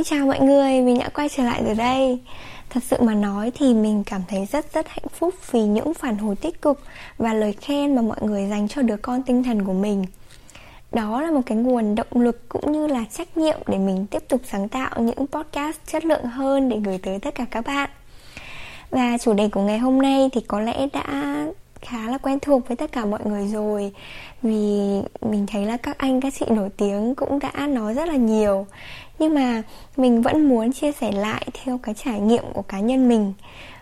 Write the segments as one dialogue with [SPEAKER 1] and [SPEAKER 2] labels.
[SPEAKER 1] Xin chào mọi người, mình đã quay trở lại rồi đây. Thật sự mà nói thì mình cảm thấy rất rất hạnh phúc vì những phản hồi tích cực và lời khen mà mọi người dành cho đứa con tinh thần của mình. Đó là một cái nguồn động lực cũng như là trách nhiệm để mình tiếp tục sáng tạo những podcast chất lượng hơn để gửi tới tất cả các bạn. Và chủ đề của ngày hôm nay thì có lẽ đã khá là quen thuộc với tất cả mọi người rồi. Vì mình thấy là các anh, các chị nổi tiếng cũng đã nói rất là nhiều. Nhưng mà mình vẫn muốn chia sẻ lại theo cái trải nghiệm của cá nhân mình.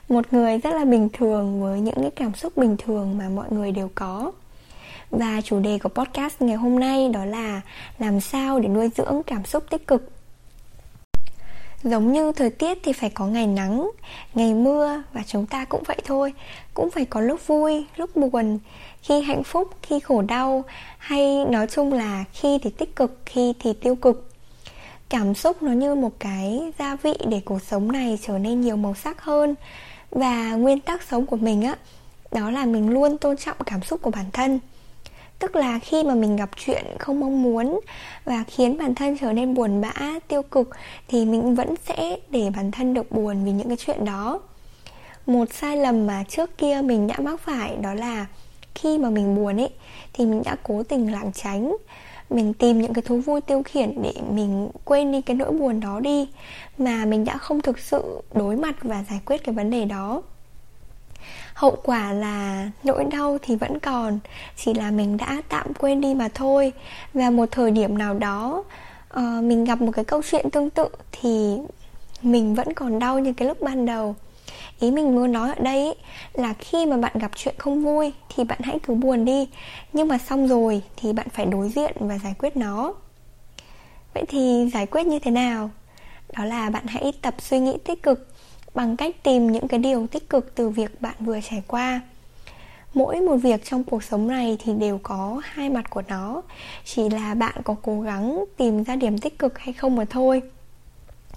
[SPEAKER 1] Một người rất là bình thường với những cái cảm xúc bình thường mà mọi người đều có. Và chủ đề của podcast ngày hôm nay đó là làm sao để nuôi dưỡng cảm xúc tích cực giống như thời tiết thì phải có ngày nắng, ngày mưa và chúng ta cũng vậy thôi. Cũng phải có lúc vui, lúc buồn, khi hạnh phúc, khi khổ đau, hay nói chung là khi thì tích cực, khi thì tiêu cực. Cảm xúc nó như một cái gia vị để cuộc sống này trở nên nhiều màu sắc hơn. Và nguyên tắc sống của mình á, đó là mình luôn tôn trọng cảm xúc của bản thân tức là khi mà mình gặp chuyện không mong muốn và khiến bản thân trở nên buồn bã, tiêu cực, thì mình vẫn sẽ để bản thân được buồn vì những cái chuyện đó. Một sai lầm mà trước kia mình đã mắc phải đó là khi mà mình buồn ấy, thì mình đã cố tình lảng tránh, mình tìm những cái thú vui tiêu khiển để mình quên đi cái nỗi buồn đó đi, mà mình đã không thực sự đối mặt và giải quyết cái vấn đề đó hậu quả là nỗi đau thì vẫn còn chỉ là mình đã tạm quên đi mà thôi. Và một thời điểm nào đó uh, mình gặp một cái câu chuyện tương tự thì mình vẫn còn đau như cái lúc ban đầu. Ý mình muốn nói ở đây là khi mà bạn gặp chuyện không vui thì bạn hãy cứ buồn đi nhưng mà xong rồi thì bạn phải đối diện và giải quyết nó. Vậy thì giải quyết như thế nào? Đó là bạn hãy tập suy nghĩ tích cực bằng cách tìm những cái điều tích cực từ việc bạn vừa trải qua. Mỗi một việc trong cuộc sống này thì đều có hai mặt của nó, chỉ là bạn có cố gắng tìm ra điểm tích cực hay không mà thôi.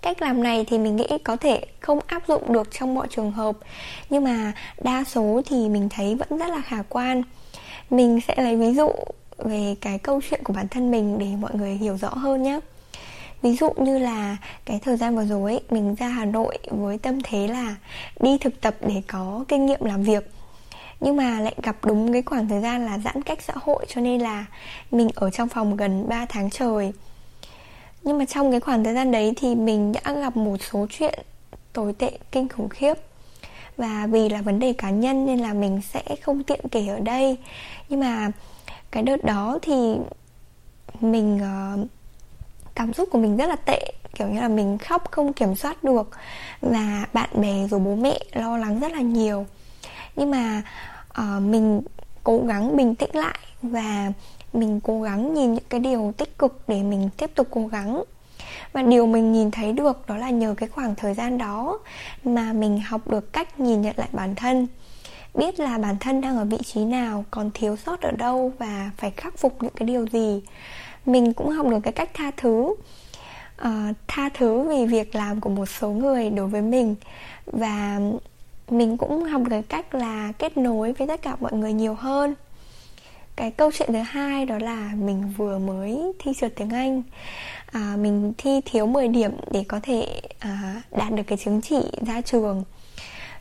[SPEAKER 1] Cách làm này thì mình nghĩ có thể không áp dụng được trong mọi trường hợp, nhưng mà đa số thì mình thấy vẫn rất là khả quan. Mình sẽ lấy ví dụ về cái câu chuyện của bản thân mình để mọi người hiểu rõ hơn nhé ví dụ như là cái thời gian vừa rồi ấy, mình ra hà nội với tâm thế là đi thực tập để có kinh nghiệm làm việc. Nhưng mà lại gặp đúng cái khoảng thời gian là giãn cách xã hội cho nên là mình ở trong phòng gần 3 tháng trời. Nhưng mà trong cái khoảng thời gian đấy thì mình đã gặp một số chuyện tồi tệ kinh khủng khiếp. Và vì là vấn đề cá nhân nên là mình sẽ không tiện kể ở đây. Nhưng mà cái đợt đó thì mình uh, cảm xúc của mình rất là tệ. Kiểu như là mình khóc không kiểm soát được. Và bạn bè rồi bố mẹ lo lắng rất là nhiều. Nhưng mà uh, mình cố gắng bình tĩnh lại và mình cố gắng nhìn những cái điều tích cực để mình tiếp tục cố gắng. Và điều mình nhìn thấy được đó là nhờ cái khoảng thời gian đó mà mình học được cách nhìn nhận lại bản thân. Biết là bản thân đang ở vị trí nào còn thiếu sót ở đâu và phải khắc phục những cái điều gì mình cũng học được cái cách tha thứ. Uh, tha thứ vì việc làm của một số người đối với mình. Và mình cũng học được cái cách là kết nối với tất cả mọi người nhiều hơn. Cái câu chuyện thứ hai đó là mình vừa mới thi trượt tiếng Anh. À, mình thi thiếu 10 điểm để có thể à, đạt được cái chứng chỉ ra trường.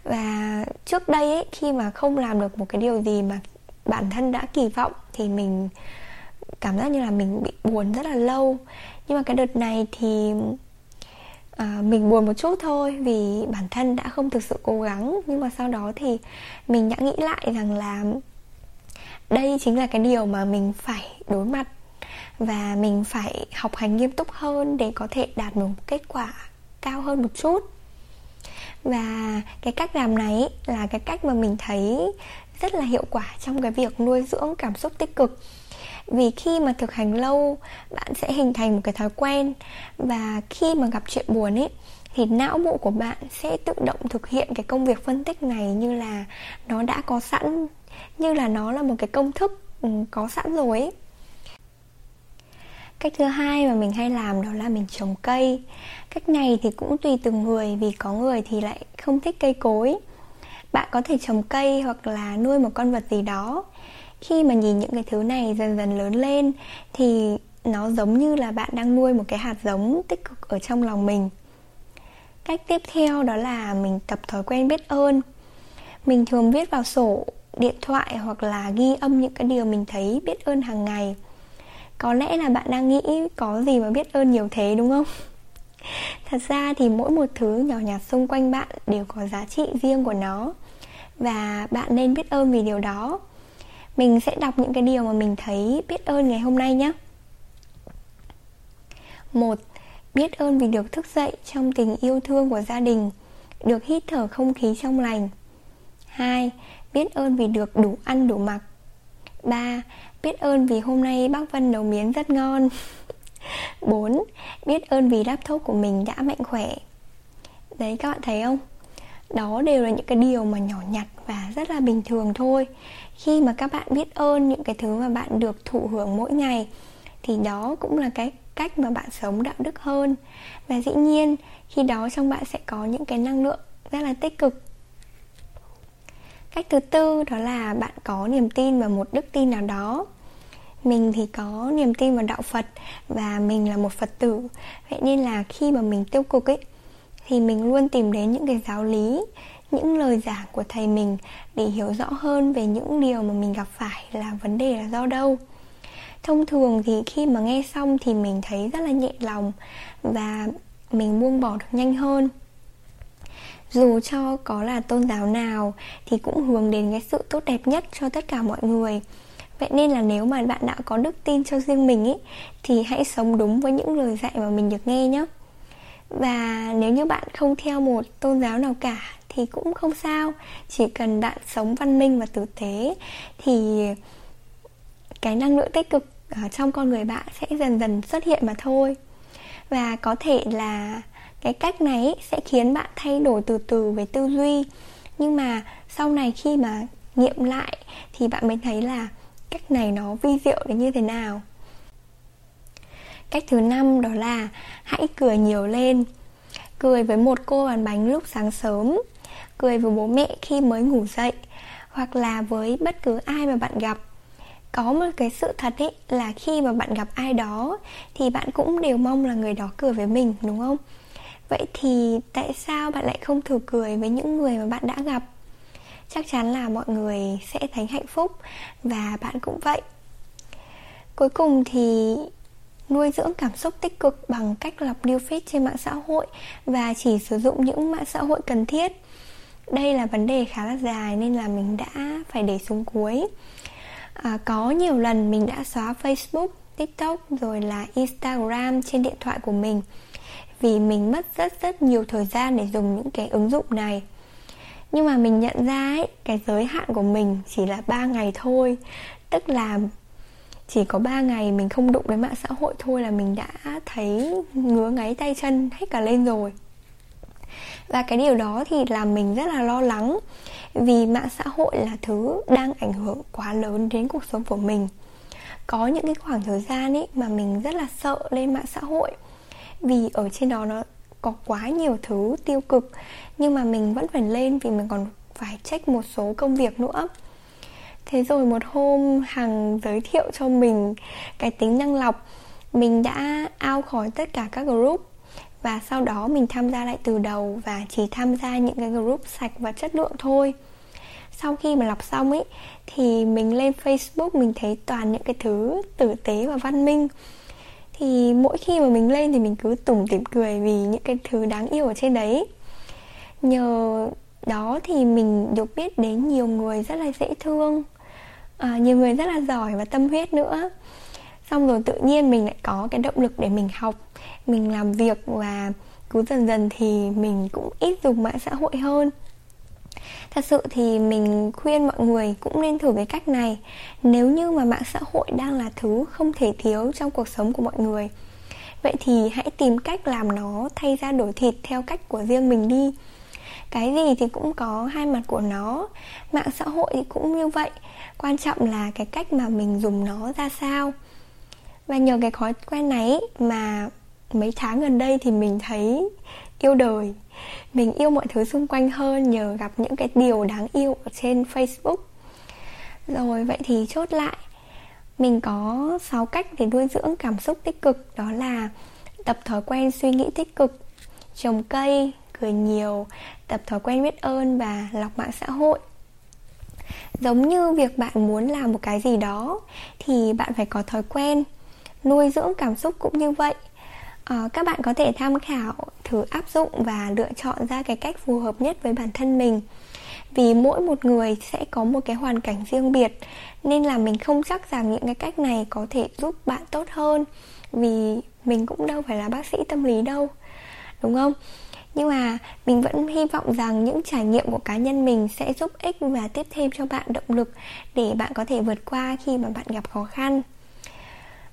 [SPEAKER 1] Và trước đây ấy, khi mà không làm được một cái điều gì mà bản thân đã kỳ vọng thì mình cảm giác như là mình bị buồn rất là lâu. Nhưng mà cái đợt này thì à, mình buồn một chút thôi vì bản thân đã không thực sự cố gắng. Nhưng mà sau đó thì mình đã nghĩ lại rằng là đây chính là cái điều mà mình phải đối mặt và mình phải học hành nghiêm túc hơn để có thể đạt được một kết quả cao hơn một chút. Và cái cách làm này là cái cách mà mình thấy rất là hiệu quả trong cái việc nuôi dưỡng cảm xúc tích cực vì khi mà thực hành lâu, bạn sẽ hình thành một cái thói quen. Và khi mà gặp chuyện buồn ấy, thì não bộ của bạn sẽ tự động thực hiện cái công việc phân tích này như là nó đã có sẵn, như là nó là một cái công thức ừ, có sẵn rồi ấy. Cách thứ hai mà mình hay làm đó là mình trồng cây. Cách này thì cũng tùy từng người, vì có người thì lại không thích cây cối. Bạn có thể trồng cây hoặc là nuôi một con vật gì đó. Khi mà nhìn những cái thứ này dần dần lớn lên Thì nó giống như là bạn đang nuôi một cái hạt giống tích cực ở trong lòng mình. Cách tiếp theo đó là mình tập thói quen biết ơn. Mình thường viết vào sổ, điện thoại hoặc là ghi âm những cái điều mình thấy biết ơn hàng ngày. Có lẽ là bạn đang nghĩ có gì mà biết ơn nhiều thế đúng không? Thật ra thì mỗi một thứ nhỏ nhặt xung quanh bạn đều có giá trị riêng của nó. Và bạn nên biết ơn vì điều đó mình sẽ đọc những cái điều mà mình thấy biết ơn ngày hôm nay nhé một, biết ơn vì được thức dậy trong tình yêu thương của gia đình, được hít thở không khí trong lành 2. Biết ơn vì được đủ ăn đủ mặc 3. Biết ơn vì hôm nay bác Vân nấu miến rất ngon 4. Biết ơn vì laptop của mình đã mạnh khỏe Đấy, các bạn thấy không? Đó đều là những cái điều mà nhỏ nhặt và rất là bình thường thôi khi mà các bạn biết ơn những cái thứ mà bạn được thụ hưởng mỗi ngày, Thì đó cũng là cái cách mà bạn sống đạo đức hơn. Và dĩ nhiên, khi đó trong bạn sẽ có những cái năng lượng rất là tích cực. Cách thứ tư đó là bạn có niềm tin vào một đức tin nào đó. Mình thì có niềm tin vào đạo phật và mình là một phật tử. Vậy nên là khi mà mình tiêu cực ấy, thì mình luôn tìm đến những cái giáo lý những lời giảng của thầy mình để hiểu rõ hơn về những điều mà mình gặp phải là vấn đề là do đâu. Thông thường thì khi mà nghe xong thì mình thấy rất là nhẹ lòng và mình buông bỏ được nhanh hơn. Dù cho có là tôn giáo nào thì cũng hướng đến cái sự tốt đẹp nhất cho tất cả mọi người. Vậy nên là nếu mà bạn đã có đức tin cho riêng mình ý, thì hãy sống đúng với những lời dạy mà mình được nghe nhé. Và nếu như bạn không theo một tôn giáo nào cả thì cũng không sao. Chỉ cần bạn sống văn minh và tử tế thì cái năng lượng tích cực ở trong con người bạn sẽ dần dần xuất hiện mà thôi. Và có thể là cái cách này sẽ khiến bạn thay đổi từ từ về tư duy. Nhưng mà sau này khi mà nghiệm lại thì bạn mới thấy là cách này nó vi diệu đến như thế nào. Cách thứ năm đó là hãy cười nhiều lên. Cười với một cô bán bánh lúc sáng sớm cười với bố mẹ khi mới ngủ dậy, hoặc là với bất cứ ai mà bạn gặp. Có một cái sự thật ấy là khi mà bạn gặp ai đó, thì bạn cũng đều mong là người đó cười với mình, đúng không? Vậy thì tại sao bạn lại không thử cười với những người mà bạn đã gặp? Chắc chắn là mọi người sẽ thấy hạnh phúc và bạn cũng vậy. Cuối cùng thì nuôi dưỡng cảm xúc tích cực bằng cách lọc new feed trên mạng xã hội và chỉ sử dụng những mạng xã hội cần thiết đây là vấn đề khá là dài nên là mình đã phải để xuống cuối. À, có nhiều lần mình đã xóa facebook tiktok rồi là instagram trên điện thoại của mình vì mình mất rất rất nhiều thời gian để dùng những cái ứng dụng này. Nhưng mà mình nhận ra ấy cái giới hạn của mình chỉ là 3 ngày thôi tức là chỉ có 3 ngày mình không đụng đến mạng xã hội thôi là mình đã thấy ngứa ngáy tay chân hết cả lên rồi và cái điều đó thì làm mình rất là lo lắng vì mạng xã hội là thứ đang ảnh hưởng quá lớn đến cuộc sống của mình. Có những cái khoảng thời gian ấy mà mình rất là sợ lên mạng xã hội vì ở trên đó nó có quá nhiều thứ tiêu cực, nhưng mà mình vẫn phải lên vì mình còn phải check một số công việc nữa. Thế rồi một hôm hằng giới thiệu cho mình cái tính năng lọc, mình đã out khỏi tất cả các group và sau đó mình tham gia lại từ đầu và chỉ tham gia những cái group sạch và chất lượng thôi. Sau khi mà lọc xong ấy thì mình lên facebook mình thấy toàn những cái thứ tử tế và văn minh. Thì mỗi khi mà mình lên thì mình cứ tủm tỉm cười vì những cái thứ đáng yêu ở trên đấy. Nhờ đó thì mình được biết đến nhiều người rất là dễ thương à, nhiều người rất là giỏi và tâm huyết nữa xong rồi tự nhiên mình lại có cái động lực để mình học, mình làm việc và cứ dần dần thì mình cũng ít dùng mạng xã hội hơn. Thật sự thì mình khuyên mọi người cũng nên thử cái cách này. Nếu như mà mạng xã hội đang là thứ không thể thiếu trong cuộc sống của mọi người, vậy thì hãy tìm cách làm nó thay ra đổi thịt theo cách của riêng mình đi. Cái gì thì cũng có hai mặt của nó. Mạng xã hội thì cũng như vậy, quan trọng là cái cách mà mình dùng nó ra sao và nhờ cái thói quen này mà mấy tháng gần đây thì mình thấy yêu đời. Mình yêu mọi thứ xung quanh hơn nhờ gặp những cái điều đáng yêu ở trên facebook. Rồi, vậy thì chốt lại, mình có 6 cách để nuôi dưỡng cảm xúc tích cực, đó là tập thói quen suy nghĩ tích cực, trồng cây, cười nhiều, tập thói quen biết ơn và lọc mạng xã hội. Giống như việc bạn muốn làm một cái gì đó thì bạn phải có thói quen nuôi dưỡng cảm xúc cũng như vậy. À, các bạn có thể tham khảo thử áp dụng và lựa chọn ra cái cách phù hợp nhất với bản thân mình. Vì mỗi một người sẽ có một cái hoàn cảnh riêng biệt nên là mình không chắc rằng những cái cách này có thể giúp bạn tốt hơn vì mình cũng đâu phải là bác sĩ tâm lý đâu đúng không? Nhưng mà mình vẫn hy vọng rằng những trải nghiệm của cá nhân mình sẽ giúp ích và tiếp thêm cho bạn động lực để bạn có thể vượt qua khi mà bạn gặp khó khăn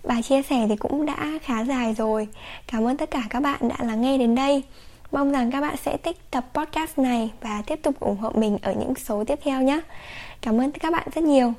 [SPEAKER 1] bài chia sẻ thì cũng đã khá dài rồi. Cảm ơn tất cả các bạn đã lắng nghe đến đây. Mong rằng các bạn sẽ thích tập podcast này và tiếp tục ủng hộ mình ở những số tiếp theo nhé. Cảm ơn các bạn rất nhiều.